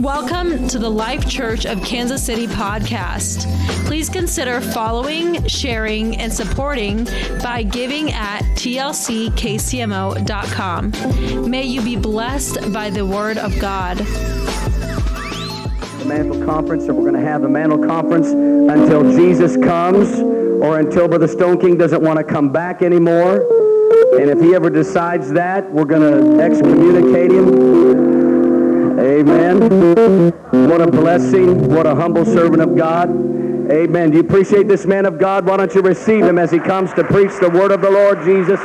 Welcome to the Life Church of Kansas City podcast. Please consider following, sharing, and supporting by giving at tlckcmo.com. May you be blessed by the word of God. The Mantle Conference, and we're going to have the Mantle Conference until Jesus comes or until Brother Stoneking doesn't want to come back anymore. And if he ever decides that, we're going to excommunicate him. Amen. What a blessing. What a humble servant of God. Amen. Do you appreciate this man of God? Why don't you receive him as he comes to preach the word of the Lord Jesus?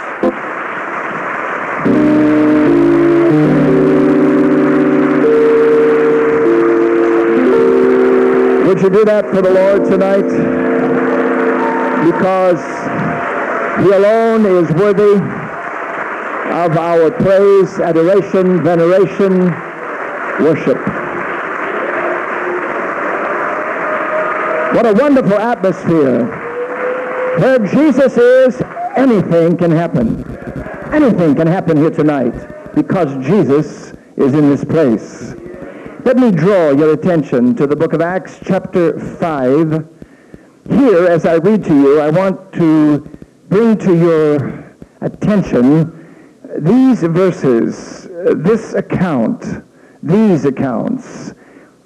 Would you do that for the Lord tonight? Because he alone is worthy of our praise, adoration, veneration, worship. What a wonderful atmosphere. Where Jesus is, anything can happen. Anything can happen here tonight because Jesus is in this place. Let me draw your attention to the book of Acts chapter 5. Here, as I read to you, I want to bring to your attention these verses, this account these accounts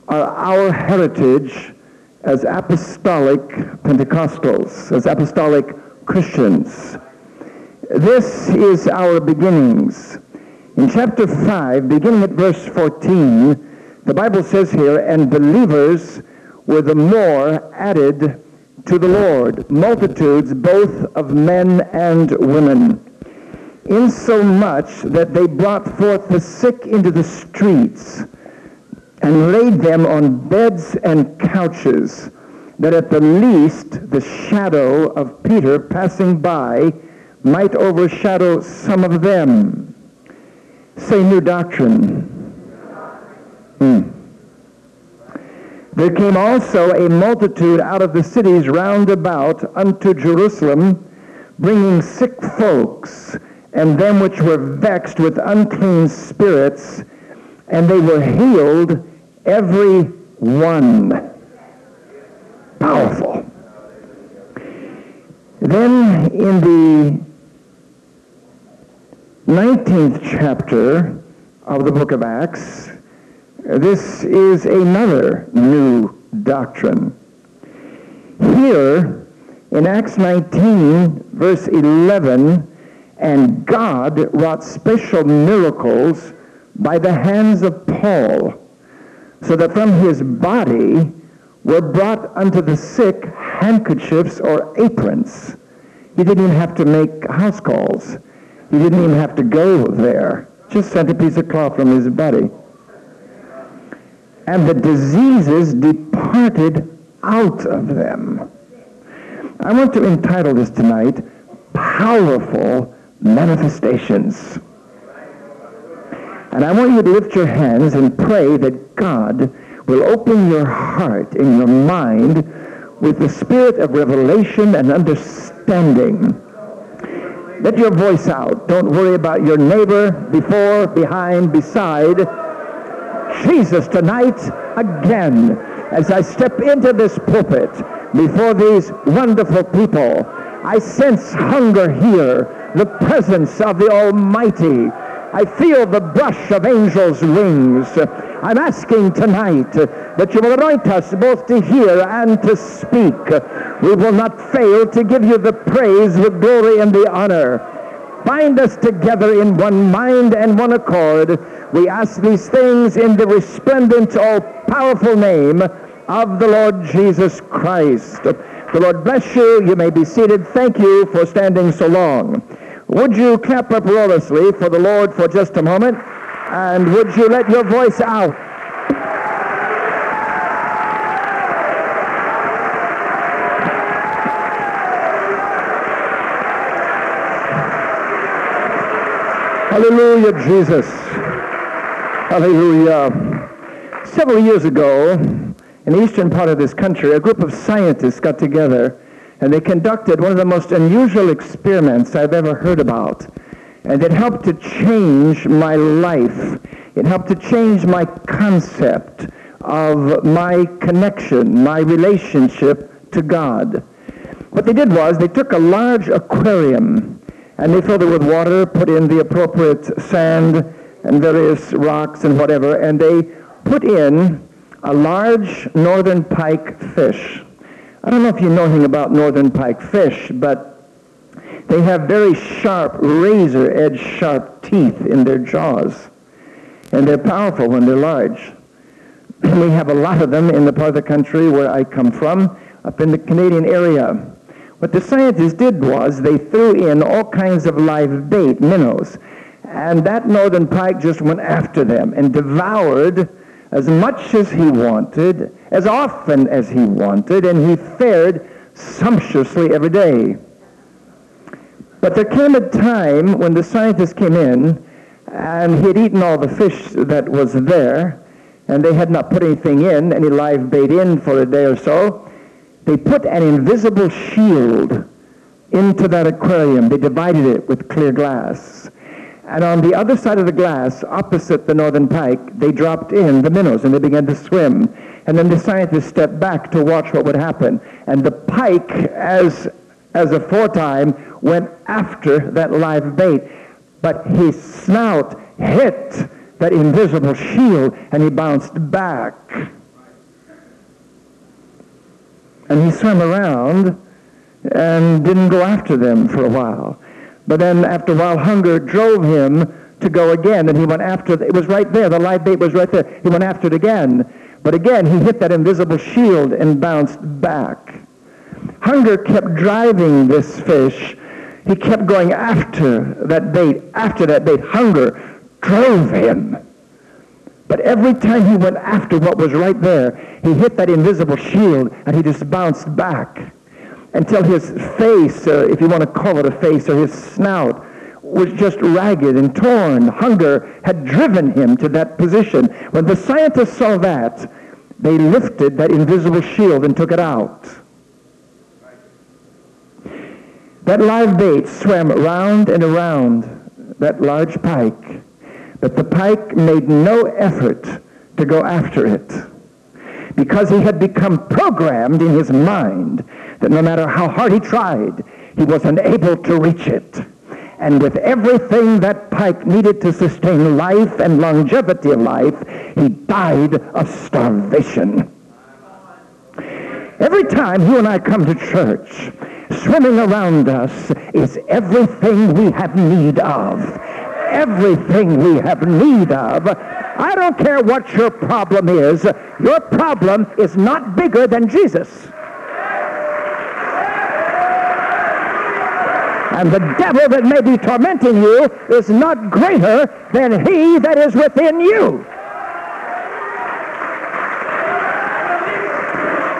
are our heritage as apostolic Pentecostals, as apostolic Christians. This is our beginnings. In chapter 5, beginning at verse 14, the Bible says here, and believers were the more added to the Lord, multitudes both of men and women insomuch that they brought forth the sick into the streets and laid them on beds and couches, that at the least the shadow of Peter passing by might overshadow some of them. Say new doctrine. Hmm. There came also a multitude out of the cities round about unto Jerusalem, bringing sick folks and them which were vexed with unclean spirits, and they were healed every one. Powerful. Then in the 19th chapter of the book of Acts, this is another new doctrine. Here, in Acts 19, verse 11, and God wrought special miracles by the hands of Paul, so that from his body were brought unto the sick handkerchiefs or aprons. He didn't even have to make house calls. He didn't even have to go there. Just sent a piece of cloth from his body. And the diseases departed out of them. I want to entitle this tonight, Powerful manifestations. And I want you to lift your hands and pray that God will open your heart and your mind with the spirit of revelation and understanding. Let your voice out. Don't worry about your neighbor, before, behind, beside. Jesus, tonight, again, as I step into this pulpit before these wonderful people, I sense hunger here the presence of the Almighty. I feel the brush of angels' wings. I'm asking tonight that you will anoint us both to hear and to speak. We will not fail to give you the praise, the glory, and the honor. Bind us together in one mind and one accord. We ask these things in the resplendent, all-powerful name of the Lord Jesus Christ. The Lord bless you. You may be seated. Thank you for standing so long. Would you clap uproariously for the Lord for just a moment? And would you let your voice out? Hallelujah, Jesus. Hallelujah. Several years ago, in the eastern part of this country, a group of scientists got together and they conducted one of the most unusual experiments I've ever heard about. And it helped to change my life It helped to change my concept of my connection, my relationship to God. What they did was they took a large aquarium and they filled it with water, put in the appropriate sand and various rocks and whatever, and they put in a large northern pike fish. I don't know if you know anything about northern pike fish, but they have very sharp, razor edge sharp teeth in their jaws. And they're powerful when they're large. we have a lot of them in the part of the country where I come from, up in the Canadian area. What the scientists did was they threw in all kinds of live bait, minnows, and that northern pike just went after them and devoured as much as he wanted, as often as he wanted, and he fared sumptuously every day. But there came a time when the scientists came in, and he had eaten all the fish that was there, and they had not put anything in, any live bait in for a day or so. They put an invisible shield into that aquarium. They divided it with clear glass. And on the other side of the glass, opposite the northern pike, they dropped in the minnows and they began to swim. And then the scientists stepped back to watch what would happen. And the pike, as, as aforetime, went after that live bait. But his snout hit that invisible shield and he bounced back. And he swam around and didn't go after them for a while. But then after a while, hunger drove him to go again, and he went after, it was right there, the live bait was right there. He went after it again. But again, he hit that invisible shield and bounced back. Hunger kept driving this fish. He kept going after that bait, after that bait. Hunger drove him. But every time he went after what was right there, he hit that invisible shield and he just bounced back until his face, if you want to call it a face, or his snout was just ragged and torn. Hunger had driven him to that position. When the scientists saw that, they lifted that invisible shield and took it out. That live bait swam round and around that large pike, but the pike made no effort to go after it because he had become programmed in his mind that no matter how hard he tried, he was unable to reach it. And with everything that pike needed to sustain life and longevity of life, he died of starvation. Every time you and I come to church, swimming around us is everything we have need of. Everything we have need of. I don't care what your problem is. Your problem is not bigger than Jesus. And the devil that may be tormenting you is not greater than he that is within you.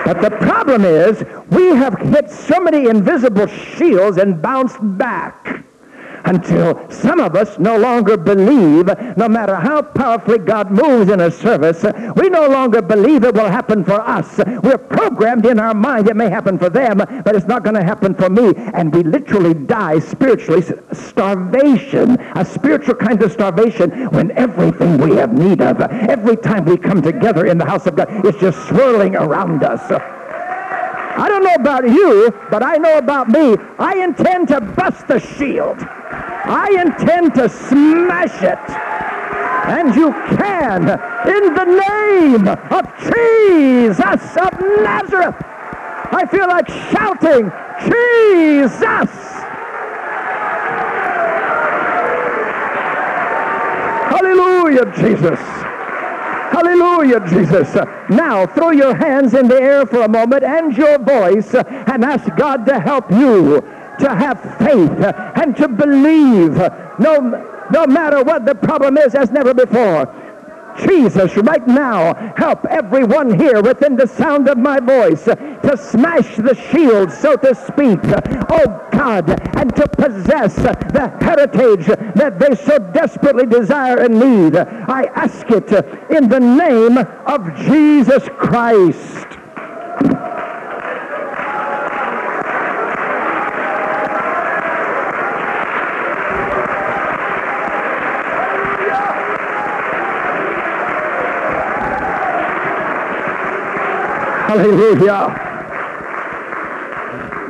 But the problem is we have hit so many invisible shields and bounced back until some of us no longer believe, no matter how powerfully God moves in a service, we no longer believe it will happen for us. We're programmed in our mind it may happen for them, but it's not going to happen for me. And we literally die spiritually, starvation, a spiritual kind of starvation when everything we have need of, every time we come together in the house of God, is just swirling around us. I don't know about you, but I know about me. I intend to bust the shield. I intend to smash it. And you can in the name of Jesus of Nazareth. I feel like shouting, Jesus! Hallelujah, Jesus. Hallelujah, Jesus. Now throw your hands in the air for a moment and your voice and ask God to help you to have faith and to believe no, no matter what the problem is as never before. Jesus, right now, help everyone here within the sound of my voice to smash the shield, so to speak, oh God, and to possess the heritage that they so desperately desire and need. I ask it in the name of Jesus Christ. Hallelujah.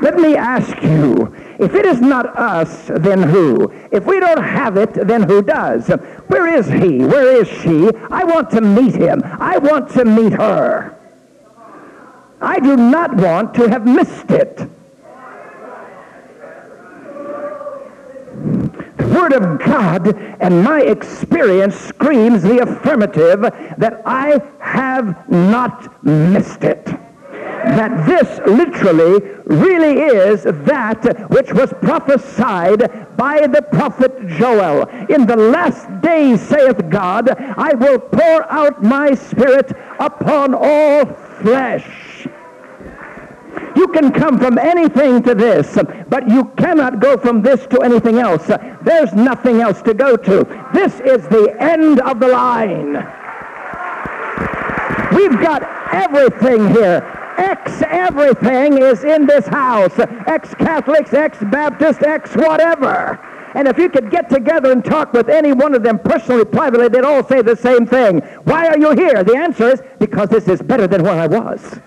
Let me ask you, if it is not us, then who? If we don't have it, then who does? Where is he? Where is she? I want to meet him. I want to meet her. I do not want to have missed it. Word of God and my experience screams the affirmative that I have not missed it that this literally really is that which was prophesied by the prophet Joel. In the last days, saith God, I will pour out my spirit upon all flesh. You can come from anything to this, but you cannot go from this to anything else. There's nothing else to go to. This is the end of the line. We've got everything here. Ex everything is in this house. Ex Catholics, ex Baptists, ex whatever. And if you could get together and talk with any one of them personally, privately, they'd all say the same thing. Why are you here? The answer is because this is better than where I was.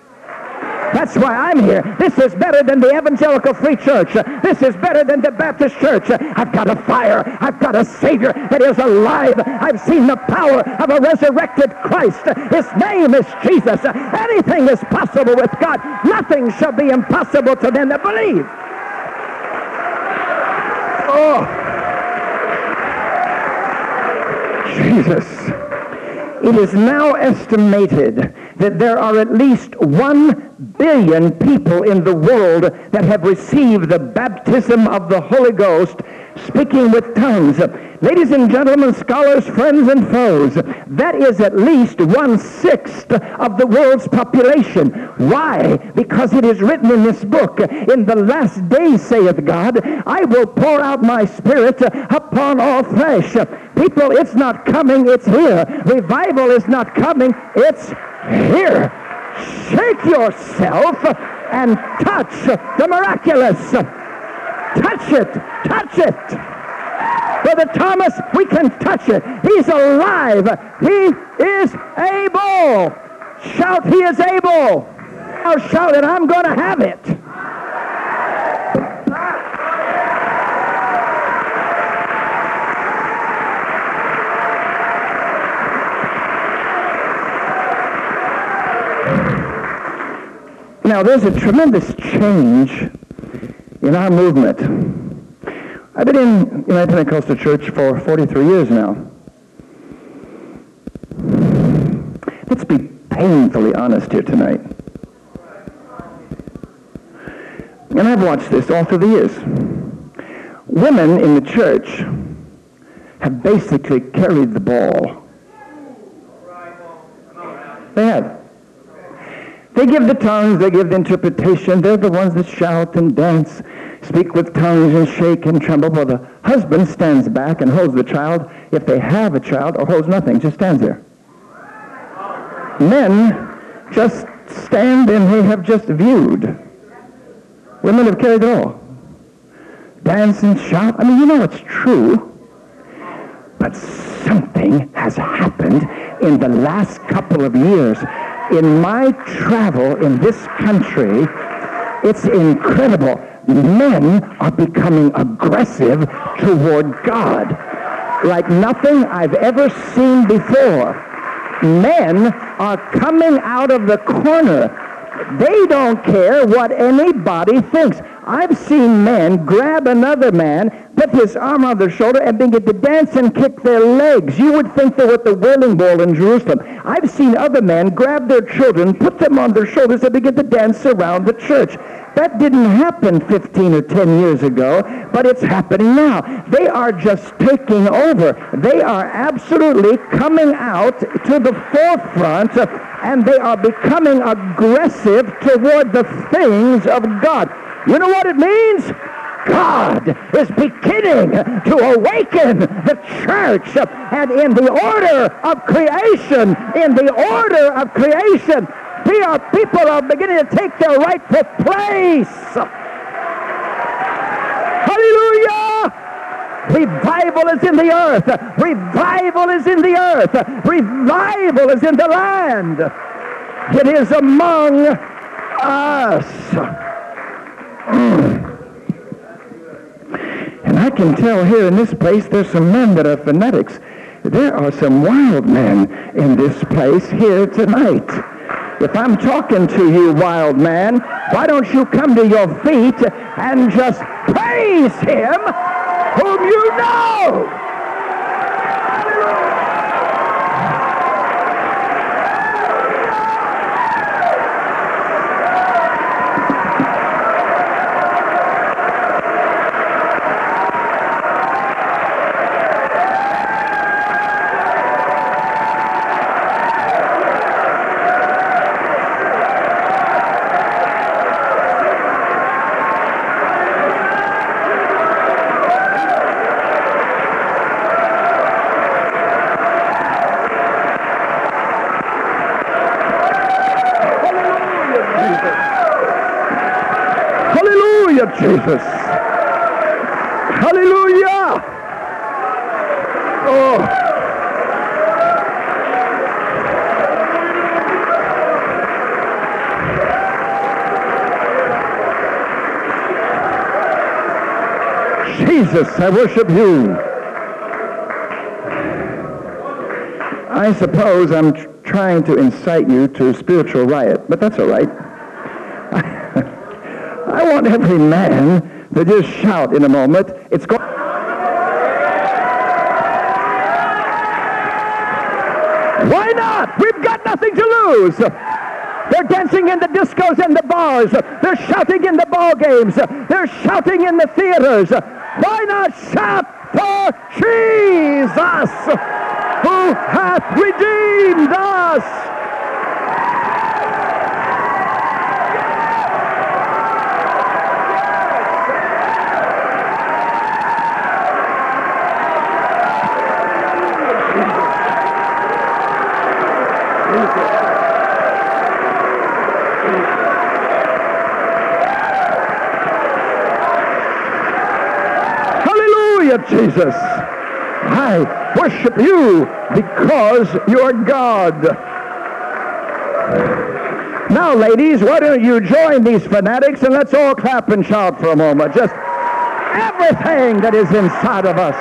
That's why I'm here. This is better than the Evangelical Free Church. This is better than the Baptist Church. I've got a fire. I've got a Savior that is alive. I've seen the power of a resurrected Christ. His name is Jesus. Anything is possible with God. Nothing shall be impossible to them that believe. Oh. Jesus. It is now estimated that there are at least one billion people in the world that have received the baptism of the Holy Ghost speaking with tongues. Ladies and gentlemen, scholars, friends, and foes, that is at least one-sixth of the world's population. Why? Because it is written in this book, in the last days, saith God, I will pour out my spirit upon all flesh. People, it's not coming, it's here. Revival is not coming, it's here. Shake yourself and touch the miraculous. Touch it. Touch it. Brother Thomas, we can touch it. He's alive. He is able. Shout, he is able. I'll shout it. I'm going to have it. Now, there's a tremendous change in our movement. I've been in United Pentecostal Church for 43 years now. Let's be painfully honest here tonight. And I've watched this all through the years. Women in the church have basically carried the ball. They have. They give the tongues, they give the interpretation. They're the ones that shout and dance, speak with tongues and shake and tremble. While the husband stands back and holds the child, if they have a child, or holds nothing, just stands there. Men just stand and they have just viewed. Women have carried it all. Dance and shout. I mean, you know it's true. But something has happened in the last couple of years in my travel in this country, it's incredible. Men are becoming aggressive toward God like nothing I've ever seen before. Men are coming out of the corner. They don't care what anybody thinks. I've seen men grab another man, put his arm on their shoulder, and begin to dance and kick their legs. You would think they were at the Wailing Wall in Jerusalem. I've seen other men grab their children, put them on their shoulders, and begin to dance around the church. That didn't happen 15 or 10 years ago, but it's happening now. They are just taking over. They are absolutely coming out to the forefront, and they are becoming aggressive toward the things of God. You know what it means? God is beginning to awaken the church. And in the order of creation, in the order of creation, we are people are beginning to take their rightful place. Hallelujah! Revival is in the earth. Revival is in the earth. Revival is in the land. It is among us. And I can tell here in this place there's some men that are fanatics. There are some wild men in this place here tonight. If I'm talking to you, wild man, why don't you come to your feet and just praise him whom you know? Jesus. Hallelujah. Oh. Jesus, I worship you. I suppose I'm tr- trying to incite you to a spiritual riot, but that's all right. I want every man to just shout in a moment. It's going. Why not? We've got nothing to lose. They're dancing in the discos and the bars. They're shouting in the ball games. They're shouting in the theaters. Why not shout for Jesus who hath redeemed us? Hallelujah, Jesus. I worship you because you're God. Now, ladies, why don't you join these fanatics and let's all clap and shout for a moment. Just everything that is inside of us.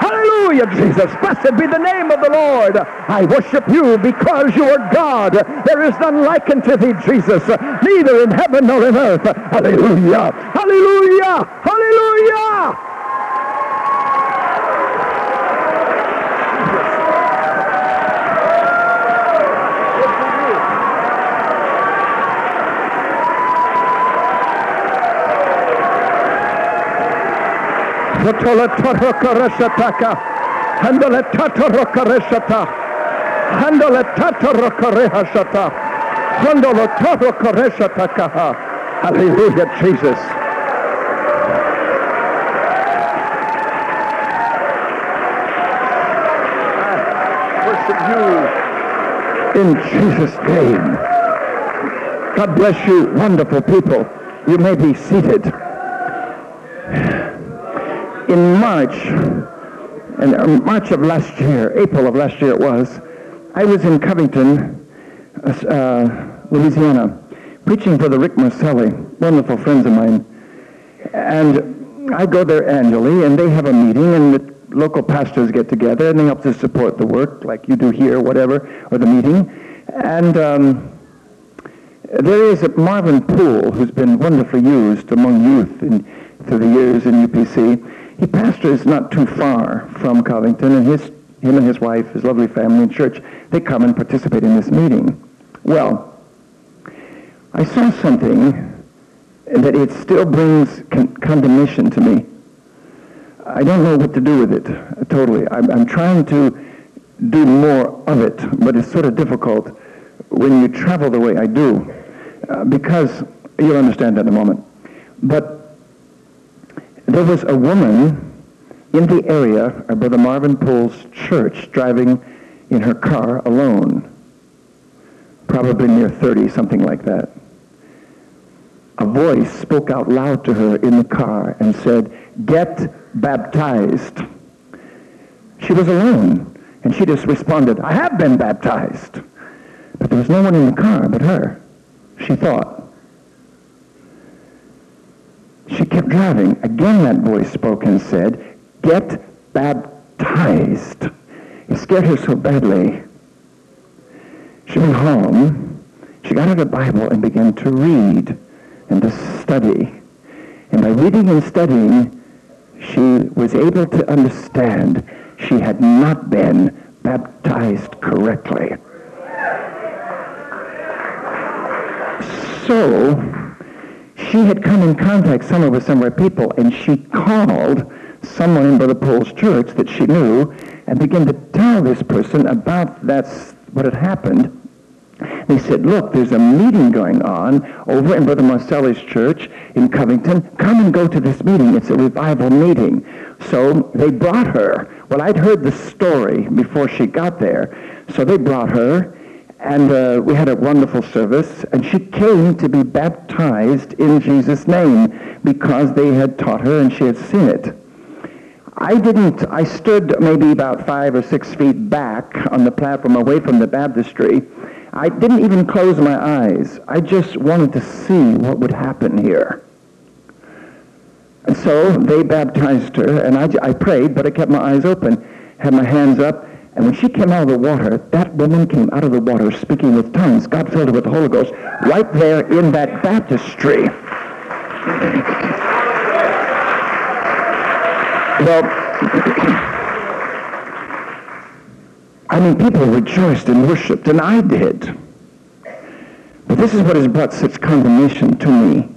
Hallelujah, Jesus. Blessed be the name of the Lord. I worship you because you are God. There is none like unto thee, Jesus, neither in heaven nor in earth. Hallelujah. Hallelujah. Hallelujah. Tatorokorehashata. Handole Torokoreshataka. Hallelujah, Jesus. In Jesus' name. God bless you, wonderful people. You may be seated in March, in uh, March of last year, April of last year it was, I was in Covington, uh, uh, Louisiana, preaching for the Rick Marcelli, wonderful friends of mine. And I go there annually, and they have a meeting, and the local pastors get together, and they help to support the work, like you do here, whatever, or the meeting. And um, there is a Marvin Poole, who's been wonderfully used among youth in, through the years in UPC. He pastors not too far from Covington, and his, him and his wife, his lovely family and church, they come and participate in this meeting. Well, I saw something that it still brings con- condemnation to me. I don't know what to do with it, totally. I'm, I'm trying to do more of it, but it's sort of difficult when you travel the way I do, uh, because you'll understand that in a moment. But there was a woman in the area of Brother Marvin Poole's church driving in her car alone, probably near 30, something like that. A voice spoke out loud to her in the car and said, get baptized. She was alone, and she just responded, I have been baptized. But there was no one in the car but her, she thought. She kept driving. Again that voice spoke and said, Get baptized. It scared her so badly. She went home. She got out a Bible and began to read and to study. And by reading and studying, she was able to understand she had not been baptized correctly. So, she had come in contact somewhere with some of people, and she called someone in Brother Paul's church that she knew and began to tell this person about that's what had happened. They said, look, there's a meeting going on over in Brother Marcelli's church in Covington. Come and go to this meeting. It's a revival meeting. So they brought her. Well, I'd heard the story before she got there. So they brought her, and uh, we had a wonderful service, and she came to be baptized in Jesus' name because they had taught her and she had seen it. I didn't, I stood maybe about five or six feet back on the platform away from the baptistry. I didn't even close my eyes. I just wanted to see what would happen here. And so they baptized her, and I, I prayed, but I kept my eyes open, had my hands up, and when she came out of the water, that woman came out of the water speaking with tongues. God filled her with the Holy Ghost right there in that baptistry. Well, I mean, people rejoiced and worshiped, and I did. But this is what has brought such condemnation to me.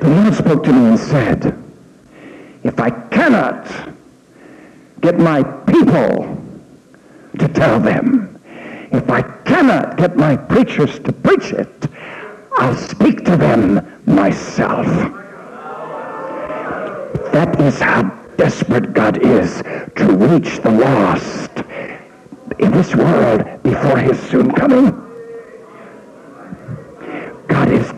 The Lord spoke to me and said, if I cannot get my people to tell them, if I cannot get my preachers to preach it, I'll speak to them myself. That is how desperate God is to reach the lost in this world before his soon coming. God is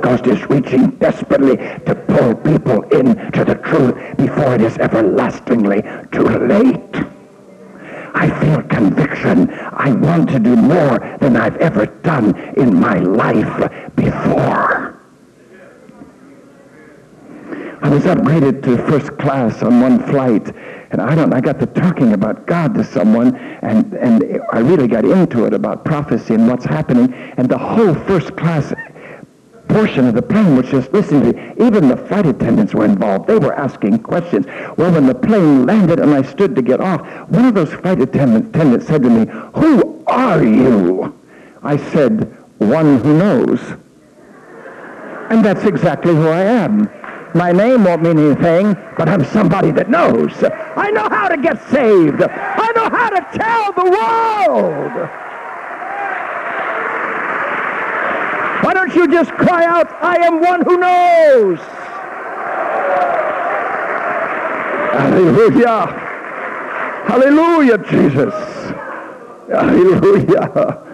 Ghost is reaching desperately to pull people into the truth before it is everlastingly too late. I feel conviction. I want to do more than I've ever done in my life before. I was upgraded to first class on one flight, and I don't. I got to talking about God to someone, and and I really got into it about prophecy and what's happening, and the whole first class portion of the plane was just listening to Even the flight attendants were involved. They were asking questions. Well, when the plane landed and I stood to get off, one of those flight attendants said to me, Who are you? I said, One who knows. And that's exactly who I am. My name won't mean anything, but I'm somebody that knows. I know how to get saved. I know how to tell the world. Why don't you just cry out, I am one who knows? Hallelujah. Hallelujah, Jesus. Hallelujah.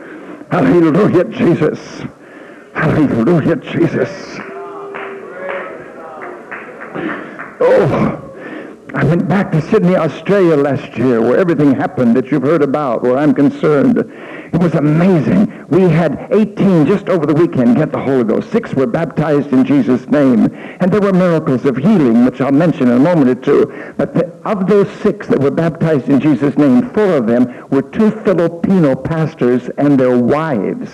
Hallelujah, Jesus. Hallelujah, Jesus. Oh, I went back to Sydney, Australia last year where everything happened that you've heard about, where I'm concerned. It was amazing. We had 18 just over the weekend get the Holy Ghost. Six were baptized in Jesus' name. And there were miracles of healing, which I'll mention in a moment or two. But the, of those six that were baptized in Jesus' name, four of them were two Filipino pastors and their wives.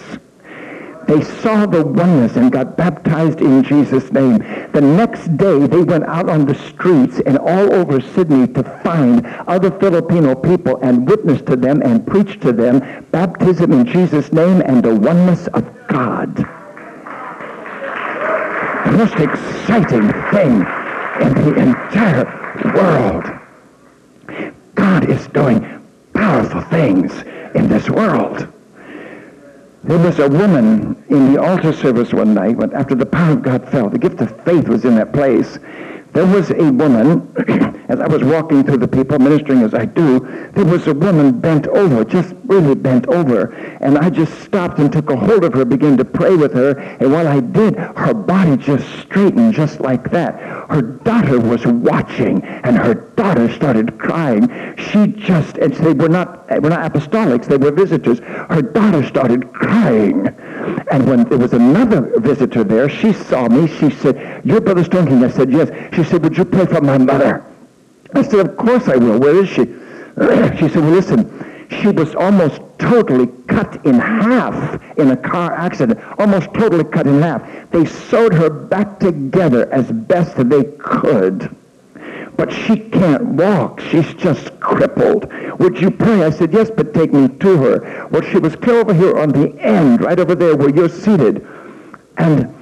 They saw the oneness and got baptized in Jesus' name. The next day, they went out on the streets and all over Sydney to find other Filipino people and witness to them and preach to them baptism in Jesus' name and the oneness of God. The most exciting thing in the entire world. God is doing powerful things in this world. There was a woman in the altar service one night after the power of God fell. The gift of faith was in that place. There was a woman, as I was walking through the people, ministering as I do, there was a woman bent over, just really bent over. And I just stopped and took a hold of her, began to pray with her. And while I did, her body just straightened just like that. Her daughter was watching, and her daughter started crying. She just, and they were not, were not apostolics, they were visitors. Her daughter started crying. And when there was another visitor there, she saw me. She said, you're Brother Stoneking. I said, yes. She said, would you pray for my mother? I said, of course I will. Where is she? she said, well, listen, she was almost totally cut in half in a car accident, almost totally cut in half. They sewed her back together as best they could. But she can't walk. She's just crippled. Would you pray? I said, yes, but take me to her. Well, she was clear over here on the end, right over there where you're seated. And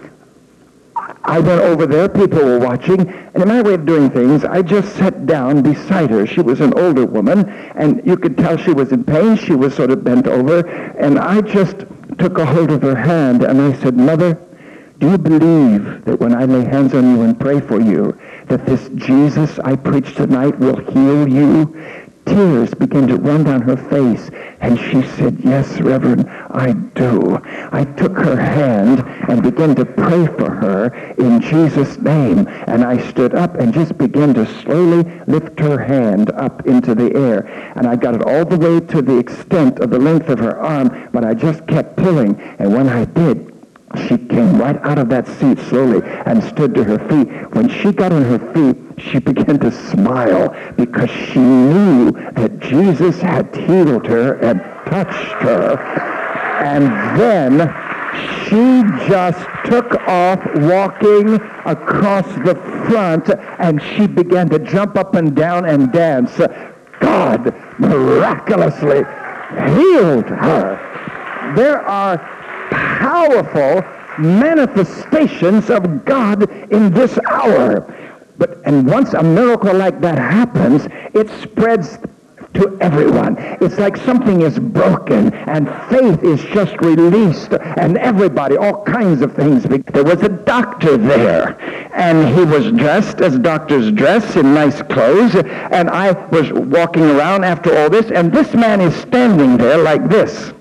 I went over there. People were watching. And in my way of doing things, I just sat down beside her. She was an older woman, and you could tell she was in pain. She was sort of bent over. And I just took a hold of her hand, and I said, Mother, do you believe that when I lay hands on you and pray for you, that this Jesus I preach tonight will heal you? tears began to run down her face, and she said, Yes, Reverend, I do. I took her hand and began to pray for her in Jesus' name, and I stood up and just began to slowly lift her hand up into the air, and I got it all the way to the extent of the length of her arm, but I just kept pulling, and when I did, she came right out of that seat slowly and stood to her feet. When she got on her feet, she began to smile because she knew that Jesus had healed her and touched her. And then she just took off walking across the front and she began to jump up and down and dance. God miraculously healed her. There are powerful manifestations of God in this hour. But and once a miracle like that happens, it spreads to everyone. It's like something is broken and faith is just released and everybody, all kinds of things. There was a doctor there and he was dressed as doctors dress in nice clothes and I was walking around after all this and this man is standing there like this.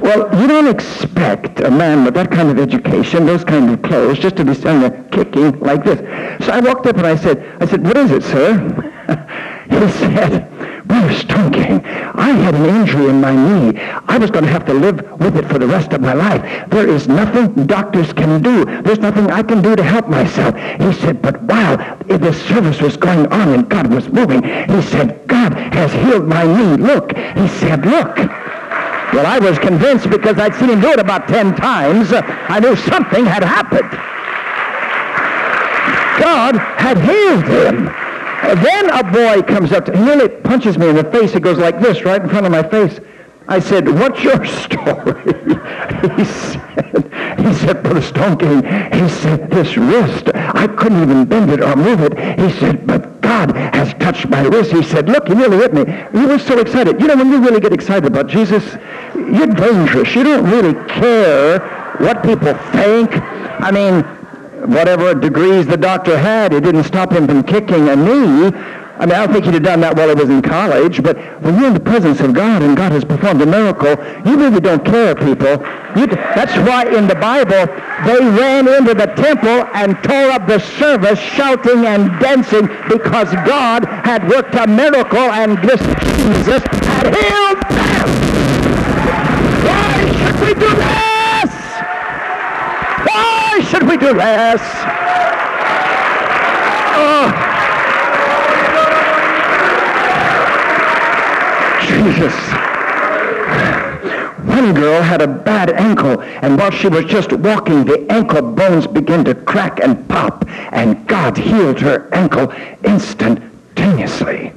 Well, you don't expect a man with that kind of education, those kind of clothes, just to be standing there kicking like this. So I walked up and I said, I said, what is it, sir? he said, Brother Stoneking, I had an injury in my knee. I was going to have to live with it for the rest of my life. There is nothing doctors can do. There's nothing I can do to help myself. He said, but while the service was going on and God was moving, he said, God has healed my knee. Look. He said, look. Well, I was convinced because I'd seen him do it about ten times. Uh, I knew something had happened. God had healed him. Uh, then a boy comes up to he nearly punches me in the face. It goes like this, right in front of my face. I said, what's your story? he said, he said, Brother Stoneking, he said, this wrist, I couldn't even bend it or move it. He said, but God has touched my wrist. He said, look, he nearly hit me. He was so excited. You know, when you really get excited about Jesus, you're dangerous. You don't really care what people think. I mean, whatever degrees the doctor had, it didn't stop him from kicking a knee. I mean, I don't think he'd have done that while he was in college, but when you're in the presence of God and God has performed a miracle, you really don't care, people. You, that's why in the Bible, they ran into the temple and tore up the service shouting and dancing because God had worked a miracle and this Jesus had healed them. Why should we do less? Why should we do less? Jesus. One girl had a bad ankle, and while she was just walking, the ankle bones began to crack and pop, and God healed her ankle instantaneously.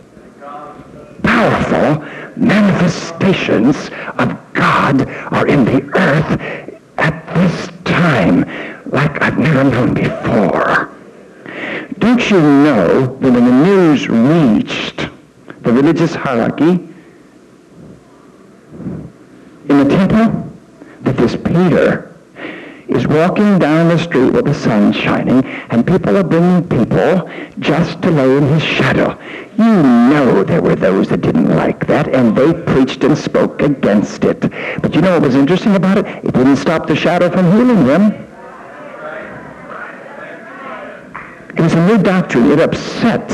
Powerful manifestations of God are in the earth at this time like I've never known before. Don't you know that when the news reached the religious hierarchy, in the temple that this Peter is walking down the street with the sun shining, and people are bringing people just to lay in his shadow. You know there were those that didn't like that, and they preached and spoke against it. But you know what was interesting about it? It didn't stop the shadow from healing them. It was a new doctrine. It upset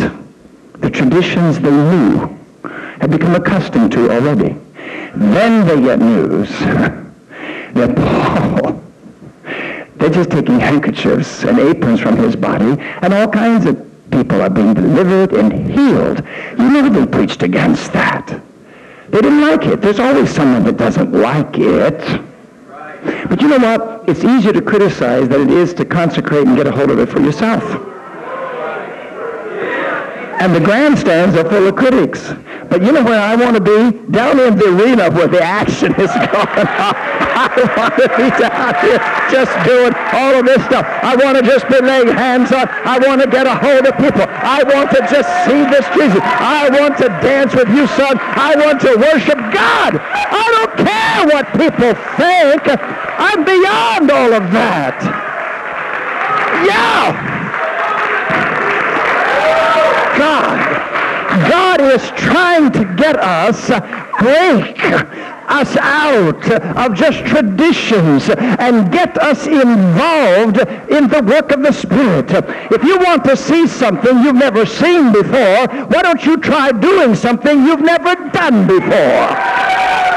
the traditions they knew, had become accustomed to already. Then they get news that Paul, they're just taking handkerchiefs and aprons from his body, and all kinds of people are being delivered and healed. You know they preached against that. They didn't like it. There's always someone that doesn't like it. But you know what? It's easier to criticize than it is to consecrate and get a hold of it for yourself. And the grandstands are full of critics. But you know where I want to be? Down in the arena where the action is going on. I want to be down here just doing all of this stuff. I want to just be laying hands on. I want to get a hold of people. I want to just see this Jesus. I want to dance with you, son. I want to worship God. I don't care what people think. I'm beyond all of that. Yeah. God. God is trying to get us, uh, break us out of just traditions and get us involved in the work of the Spirit. If you want to see something you've never seen before, why don't you try doing something you've never done before?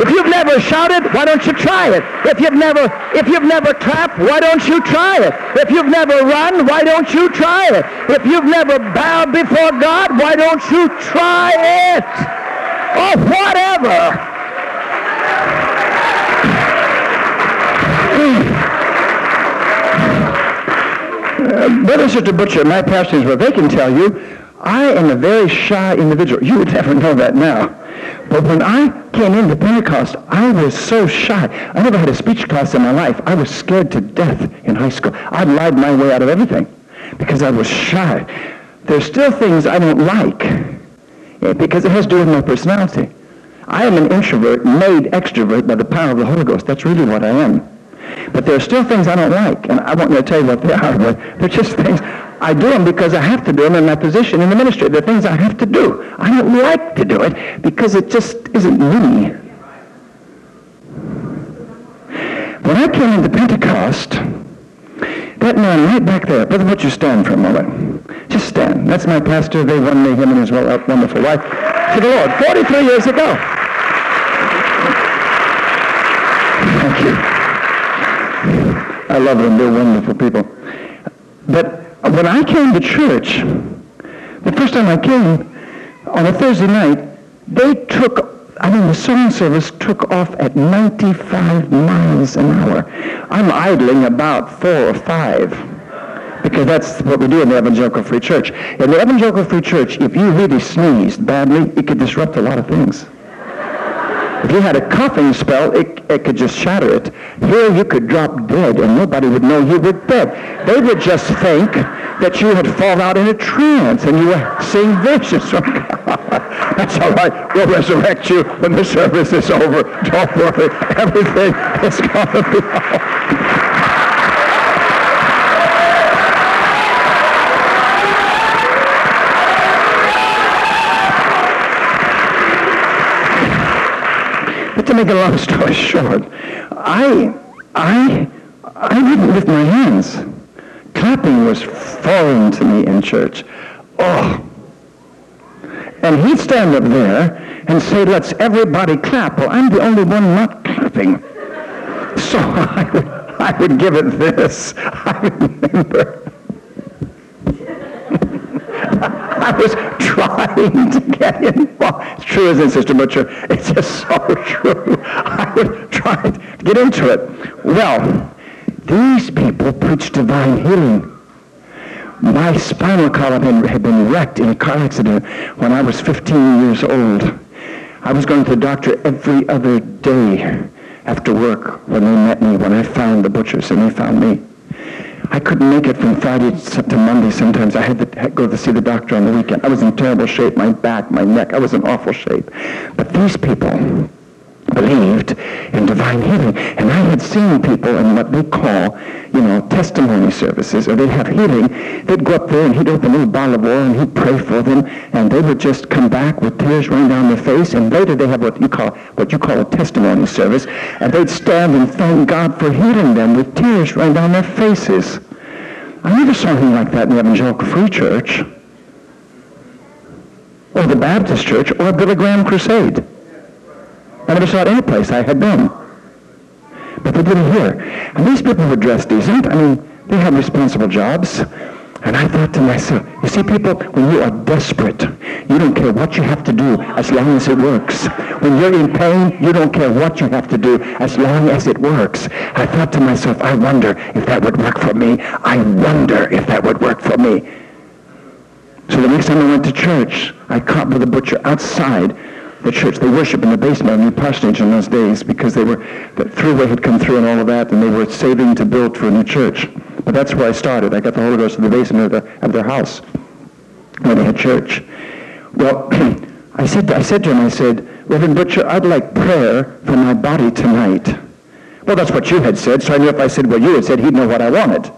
If you've never shouted, why don't you try it? If you've never if you've never clapped, why don't you try it? If you've never run, why don't you try it? If you've never bowed before God, why don't you try it? Or whatever. Uh, Brother and Sister Butcher, my pastors, well, they can tell you, I am a very shy individual. You would never know that now. But when I came into Pentecost, I was so shy. I never had a speech class in my life. I was scared to death in high school. I lied my way out of everything because I was shy. There's still things I don't like eh, because it has to do with my personality. I am an introvert made extrovert by the power of the Holy Ghost. That's really what I am. But there are still things I don't like, and I won't tell you what they are, but they're just things I do them because I have to do them in my position in the ministry. They're things I have to do. I don't like to do it because it just isn't me. When I came into Pentecost, that man right back there, Brother Butcher, stand for a moment. Just stand. That's my pastor. They won me, him and his wonderful wife, to the Lord 43 years ago. Thank you. I love them. They're wonderful people. But when I came to church, the first time I came on a Thursday night, they took, I mean, the song service took off at 95 miles an hour. I'm idling about four or five because that's what we do in the Evangelical Free Church. In the Evangelical Free Church, if you really sneezed badly, it could disrupt a lot of things. If you had a coughing spell, it, it could just shatter it. Here you could drop dead and nobody would know you were dead. They would just think that you had fallen out in a trance and you were seeing visions from God. That's all right. We'll resurrect you when the service is over. Don't worry. Everything is going to be all to make a long story short, I, I, I didn't lift my hands. Clapping was foreign to me in church. Oh. And he'd stand up there and say, let's everybody clap. Well, I'm the only one not clapping. So I I would give it this. I remember I was trying to get involved. It's true, isn't it, Sister Butcher? It's just so true. I was trying to get into it. Well, these people preach divine healing. My spinal column had been wrecked in a car accident when I was 15 years old. I was going to the doctor every other day after work when they met me, when I found the butchers and they found me. I couldn't make it from Friday to Monday sometimes. I had to go to see the doctor on the weekend. I was in terrible shape, my back, my neck. I was in awful shape. But these people, believed in divine healing. And I had seen people in what they call, you know, testimony services, or they'd have healing. They'd go up there and he'd open a little bottle of oil and he'd pray for them, and they would just come back with tears running down their face. And later they have what you call what you call a testimony service, and they'd stand and thank God for healing them with tears running down their faces. I never saw anything like that in the Evangelical Free Church, or the Baptist Church, or Billy Graham crusade. I never saw it any place I had been. But they did it here. And these people were dressed decent. I mean, they had responsible jobs. And I thought to myself, you see, people, when you are desperate, you don't care what you have to do as long as it works. When you're in pain, you don't care what you have to do as long as it works. I thought to myself, I wonder if that would work for me. I wonder if that would work for me. So the next time I went to church, I caught with the butcher outside the church. They worship in the basement of New Parsonage in those days because they were, the throughway had come through and all of that, and they were saving to build for a new church. But that's where I started. I got the Holy Ghost in the basement of, the, of their house when they had church. Well, I said, I said to him, I said, Reverend Butcher, I'd like prayer for my body tonight. Well, that's what you had said, so I knew if I said what you had said, he'd know what I wanted.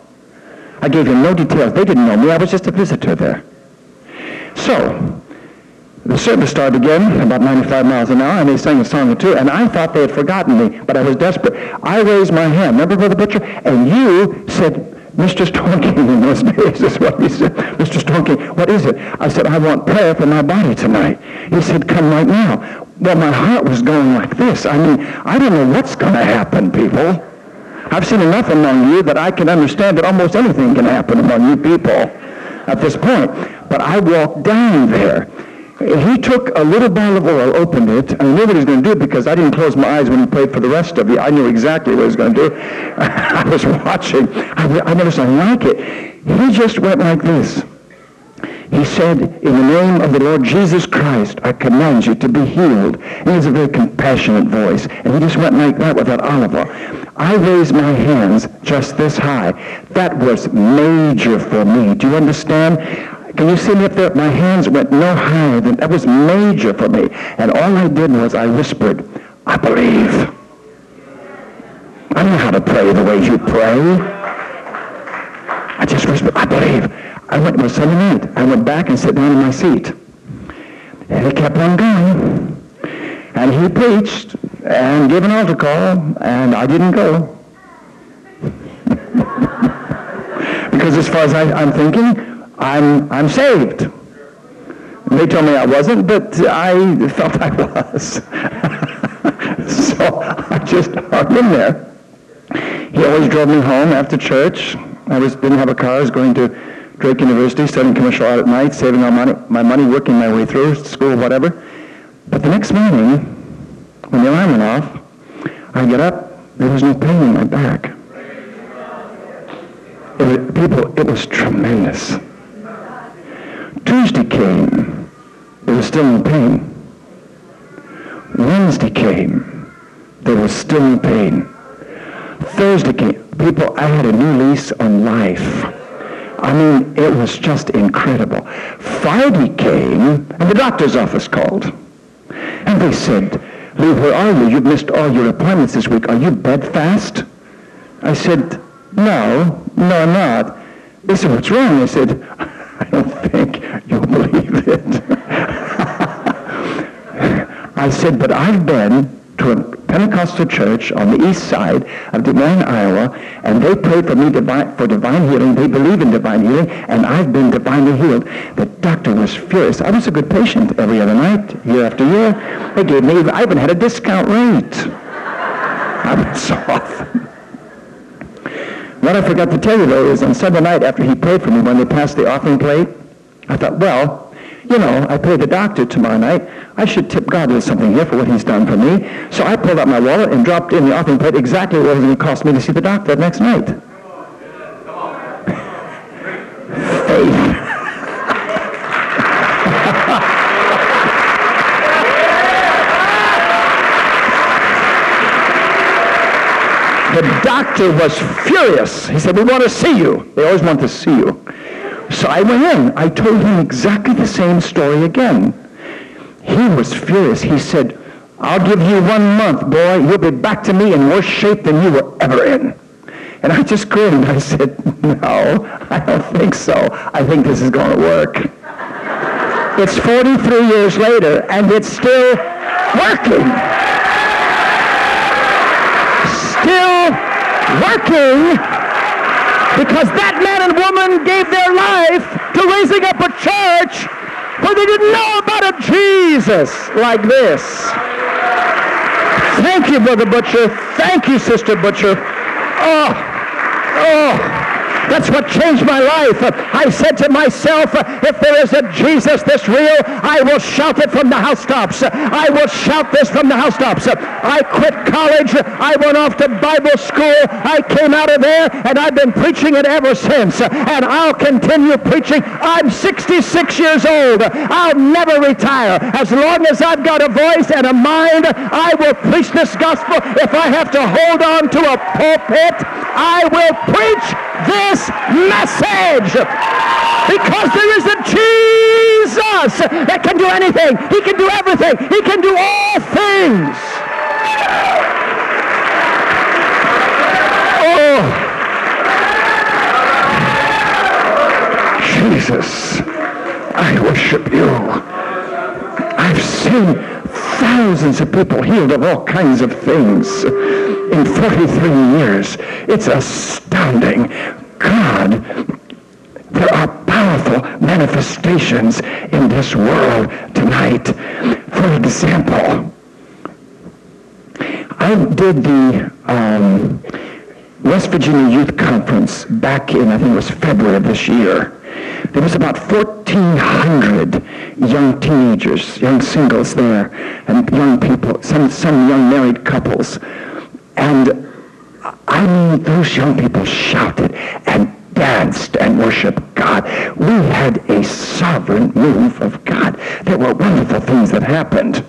I gave him no details. They didn't know me. I was just a visitor there. So, the service started again, about 95 miles an hour, and they sang a song or two, and I thought they had forgotten me, but I was desperate. I raised my hand, remember, Brother Butcher? And you said, Mr. Stoneking in those days is what he said. Mr. Stoneking, what is it? I said, I want prayer for my body tonight. He said, come right now. Well, my heart was going like this. I mean, I don't know what's going to happen, people. I've seen enough among you that I can understand that almost anything can happen among you people at this point. But I walked down there. He took a little bottle of oil, opened it, and I knew what he was going to do because I didn't close my eyes when he prayed for the rest of you. I knew exactly what he was going to do. I was watching. I, I never saw like it. He just went like this. He said, in the name of the Lord Jesus Christ, I command you to be healed. And he has a very compassionate voice. And he just went like that with that olive oil. I raised my hands just this high. That was major for me. Do you understand? Can you see me up there? My hands went no higher than that was major for me. And all I did was I whispered, I believe. I know how to pray the way you pray. I just whispered, I believe. I went, it was Sunday. I went back and sat down in my seat. And he kept on going. And he preached and gave an altar call, and I didn't go. because as far as I, I'm thinking, I'm, I'm saved. They told me I wasn't, but I felt I was. so I just hung in there. He always drove me home after church. I was didn't have a car. I was going to Drake University, studying commercial art at night, saving all money, my money, working my way through school, whatever. But the next morning, when the alarm went off, I get up. There was no pain in my back. It was, people, it was tremendous. Tuesday came. There was still no pain. Wednesday came. There was still no pain. Thursday came. People, I had a new lease on life. I mean, it was just incredible. Friday came, and the doctor's office called. And they said, Lou, where are you? You've missed all your appointments this week. Are you bedfast? I said, no, no, I'm not. They said, what's wrong? I said, I don't think you'll believe it. I said, but I've been to a Pentecostal church on the east side of Des Moines, Iowa, and they prayed for me for divine healing. They believe in divine healing, and I've been divinely healed. The doctor was furious. I was a good patient every other night, year after year. They gave me, I even had a discount rate. I went so often. What I forgot to tell you, though, is on Sunday night after he prayed for me, when they passed the offering plate, I thought, well, you know, I pay the doctor tomorrow night. I should tip God with something here for what he's done for me. So I pulled out my wallet and dropped in the offering plate exactly what it was going to cost me to see the doctor next night. Faith. The doctor was furious. He said, we want to see you. They always want to see you. So I went in. I told him exactly the same story again. He was furious. He said, I'll give you one month, boy. You'll be back to me in worse shape than you were ever in. And I just grinned. I said, no, I don't think so. I think this is going to work. It's 43 years later, and it's still working. Still working because that man and woman gave their life to raising up a church where they didn't know about a Jesus like this. Thank you, Brother Butcher. Thank you, Sister Butcher. Oh, oh. That's what changed my life. I said to myself, if there is a Jesus this real, I will shout it from the housetops. I will shout this from the housetops. I quit college. I went off to Bible school. I came out of there, and I've been preaching it ever since. And I'll continue preaching. I'm 66 years old. I'll never retire. As long as I've got a voice and a mind, I will preach this gospel. If I have to hold on to a pulpit, I will preach this message because there is a Jesus that can do anything. He can do everything. He can do all things. Oh, Jesus, I worship you. I've seen thousands of people healed of all kinds of things in 43 years. It's astounding. God, there are powerful manifestations in this world tonight. For example, I did the um, West Virginia Youth Conference back in, I think it was February of this year. There was about 1,400 young teenagers, young singles there, and young people, some, some young married couples. And I mean, those young people shouted and danced and worshiped God. We had a sovereign move of God. There were wonderful things that happened.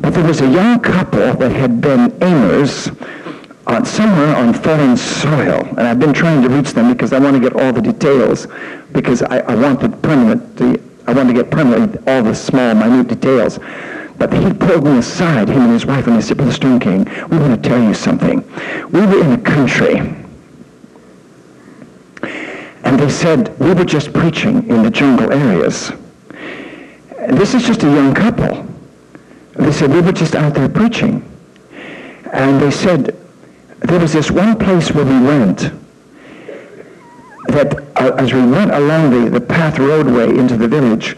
But there was a young couple that had been AIMers on somewhere on foreign soil. And I've been trying to reach them because I want to get all the details because I, I want the permanent, the, I want to get permanently all the small, minute details. But he pulled me aside, him and his wife, and he said, Brother Stoneking, we want to tell you something. We were in a country, and they said, we were just preaching in the jungle areas. This is just a young couple. They said, we were just out there preaching. And they said, there was this one place where we went that uh, as we went along the, the path roadway into the village,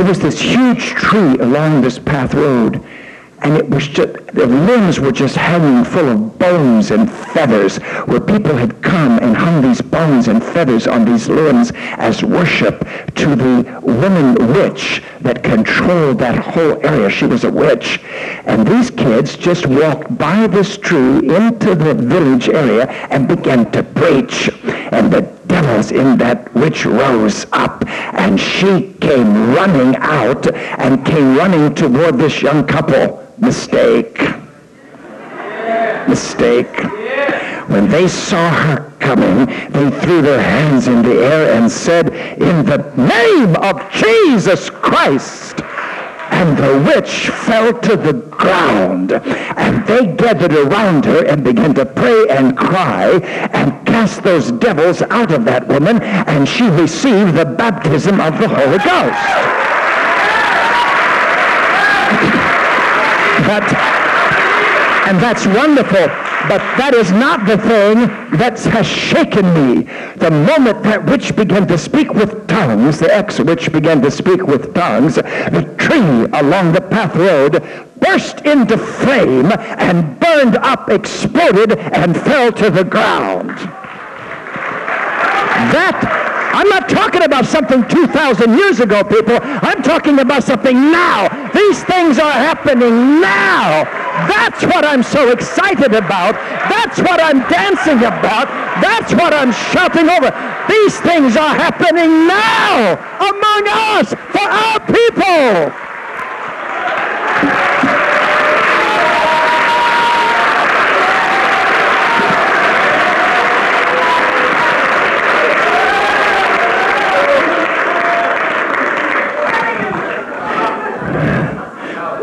there was this huge tree along this path road, and it was just, the limbs were just hanging full of bones and feathers, where people had come and hung these bones and feathers on these limbs as worship to the woman witch that controlled that whole area. She was a witch. And these kids just walked by this tree into the village area and began to preach. And the devils in that witch rose up and she came running out and came running toward this young couple. Mistake. Mistake. When they saw her coming, they threw their hands in the air and said, in the name of Jesus Christ, and the witch fell to the ground. And they gathered around her and began to pray and cry and cast those devils out of that woman, and she received the baptism of the Holy Ghost. but, and that's wonderful. But that is not the thing that has shaken me. The moment that witch began to speak with tongues, the ex-witch began to speak with tongues, the tree along the path road burst into flame and burned up, exploded, and fell to the ground. That I'm not talking about something 2,000 years ago, people. I'm talking about something now. These things are happening now. That's what I'm so excited about. That's what I'm dancing about. That's what I'm shouting over. These things are happening now among us for our people.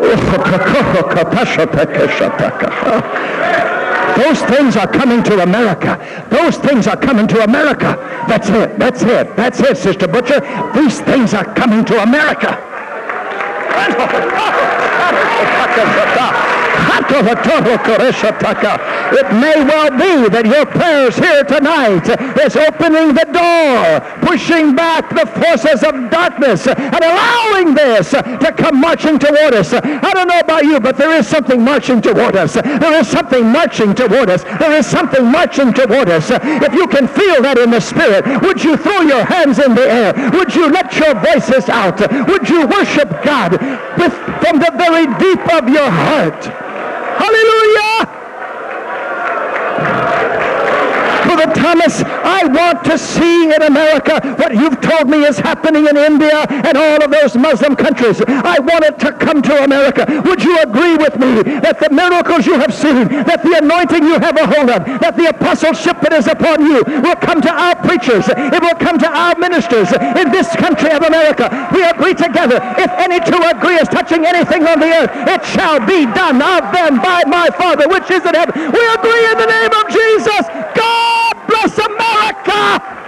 Those things are coming to America. Those things are coming to America. That's it. That's it. That's it, Sister Butcher. These things are coming to America. It may well be that your prayers here tonight is opening the door, pushing back the forces of darkness, and allowing this to come marching toward us. I don't know about you, but there is something marching toward us. There is something marching toward us. There is something marching toward us. If you can feel that in the spirit, would you throw your hands in the air? Would you let your voices out? Would you worship God from the very deep of your heart? Hallelujah! Brother Thomas, I want to see in America what you've told me is happening in India and all of those Muslim countries. I want it to come to America. Would you agree with me that the miracles you have seen, that the anointing you have a hold of, that the apostleship that is upon you will come to our preachers, it will come to our ministers in this country of America. We agree together. If any two agree as touching anything on the earth, it shall be done of them by my Father which is in heaven. We agree in the name of Jesus. God! America!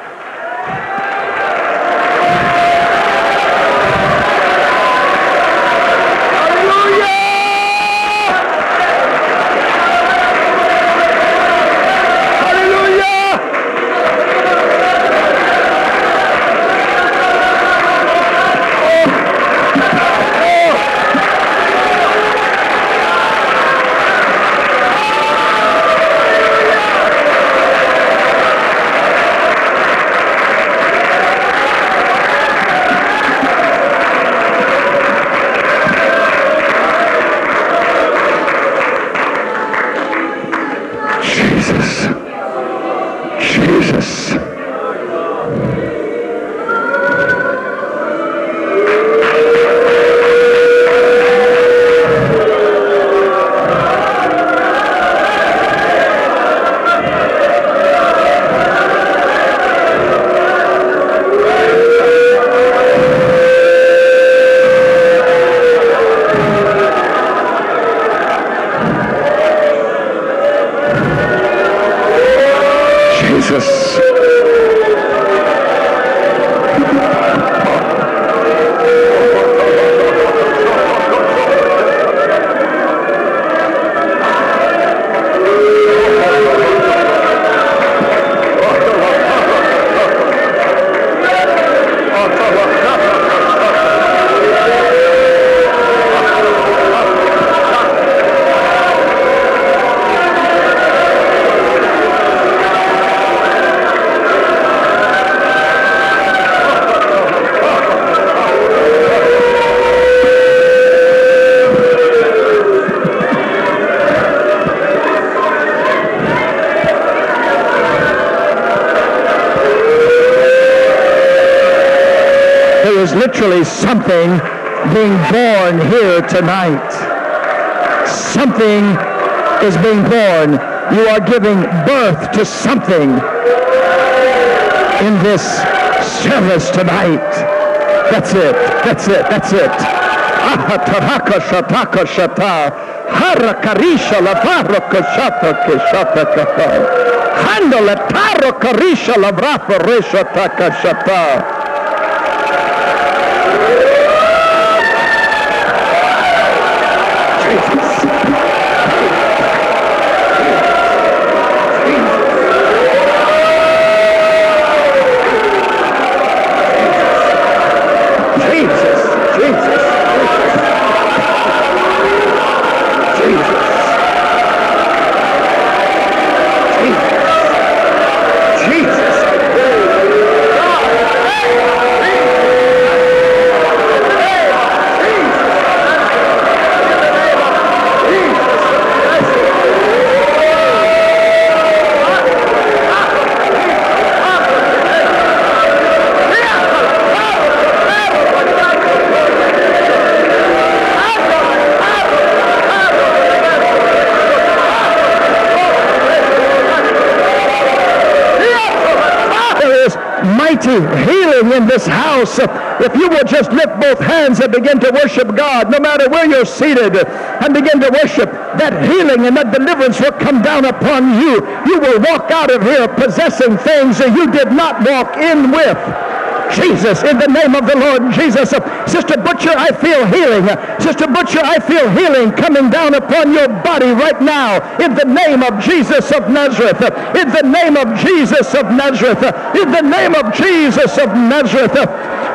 Literally something being born here tonight. Something is being born. You are giving birth to something in this service tonight. That's it. That's it. That's it. Ah, taraka shataka shata. Harakarisha la varaka shata ke shata kata. Handle resha shata. healing in this house. If you will just lift both hands and begin to worship God, no matter where you're seated, and begin to worship, that healing and that deliverance will come down upon you. You will walk out of here possessing things that you did not walk in with. Jesus, in the name of the Lord Jesus. Sister Butcher, I feel healing. Sister Butcher, I feel healing coming down upon your body right now in the name of Jesus of Nazareth. In the name of Jesus of Nazareth. In the name of Jesus of Nazareth.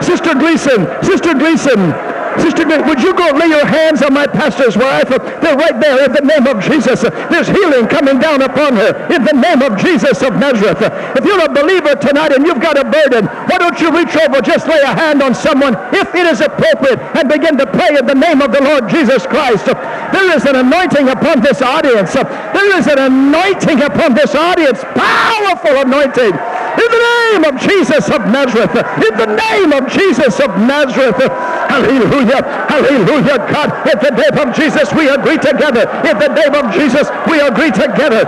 Sister Gleason, Sister Gleason, Sister, would you go lay your hands on my pastor's wife? They're right there in the name of Jesus. There's healing coming down upon her in the name of Jesus of Nazareth. If you're a believer tonight and you've got a burden, why don't you reach over, just lay a hand on someone if it is appropriate and begin to pray in the name of the Lord Jesus Christ. There is an anointing upon this audience. There is an anointing upon this audience. Powerful anointing. In the name of Jesus of Nazareth. In the name of Jesus of Nazareth. Hallelujah. Hallelujah. God, in the name of Jesus, we agree together. In the name of Jesus, we agree together.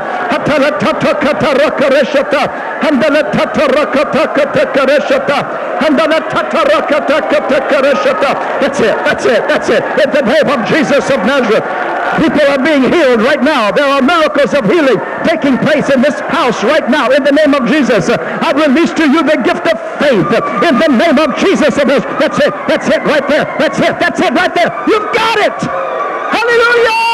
That's it. That's it. That's it. In the name of Jesus of Nazareth. People are being healed right now. There are miracles of healing taking place in this house right now in the name of Jesus. I release to you the gift of faith in the name of Jesus. That's it. That's it right there. That's it. That's it right there. You've got it. Hallelujah.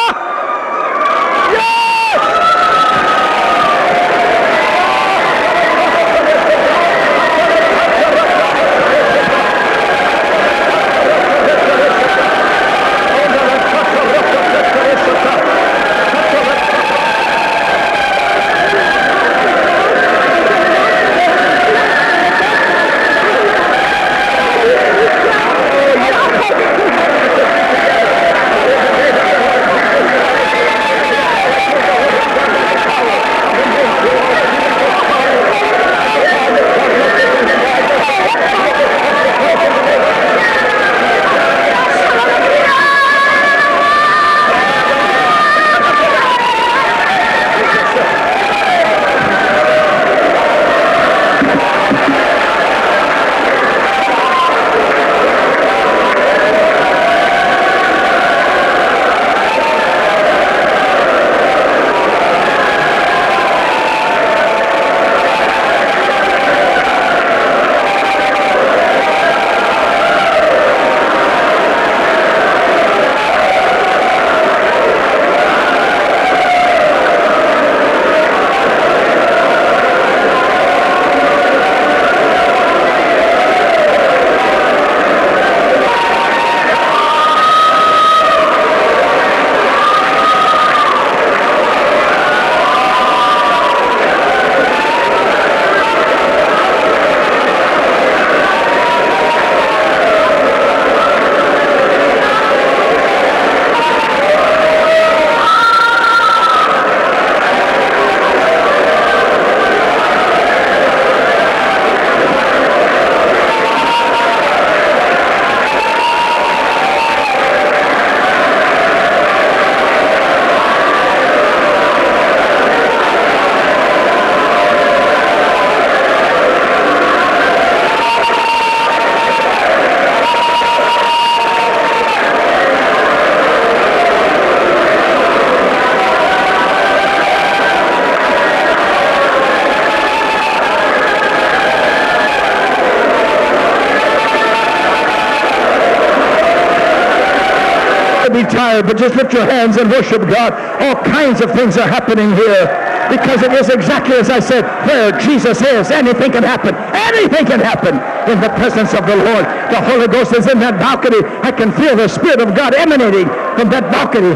Tired, but just lift your hands and worship God. All kinds of things are happening here because it is exactly as I said, where Jesus is, anything can happen. Anything can happen in the presence of the Lord. The Holy Ghost is in that balcony. I can feel the Spirit of God emanating from that balcony.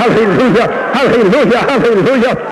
Hallelujah, hallelujah, hallelujah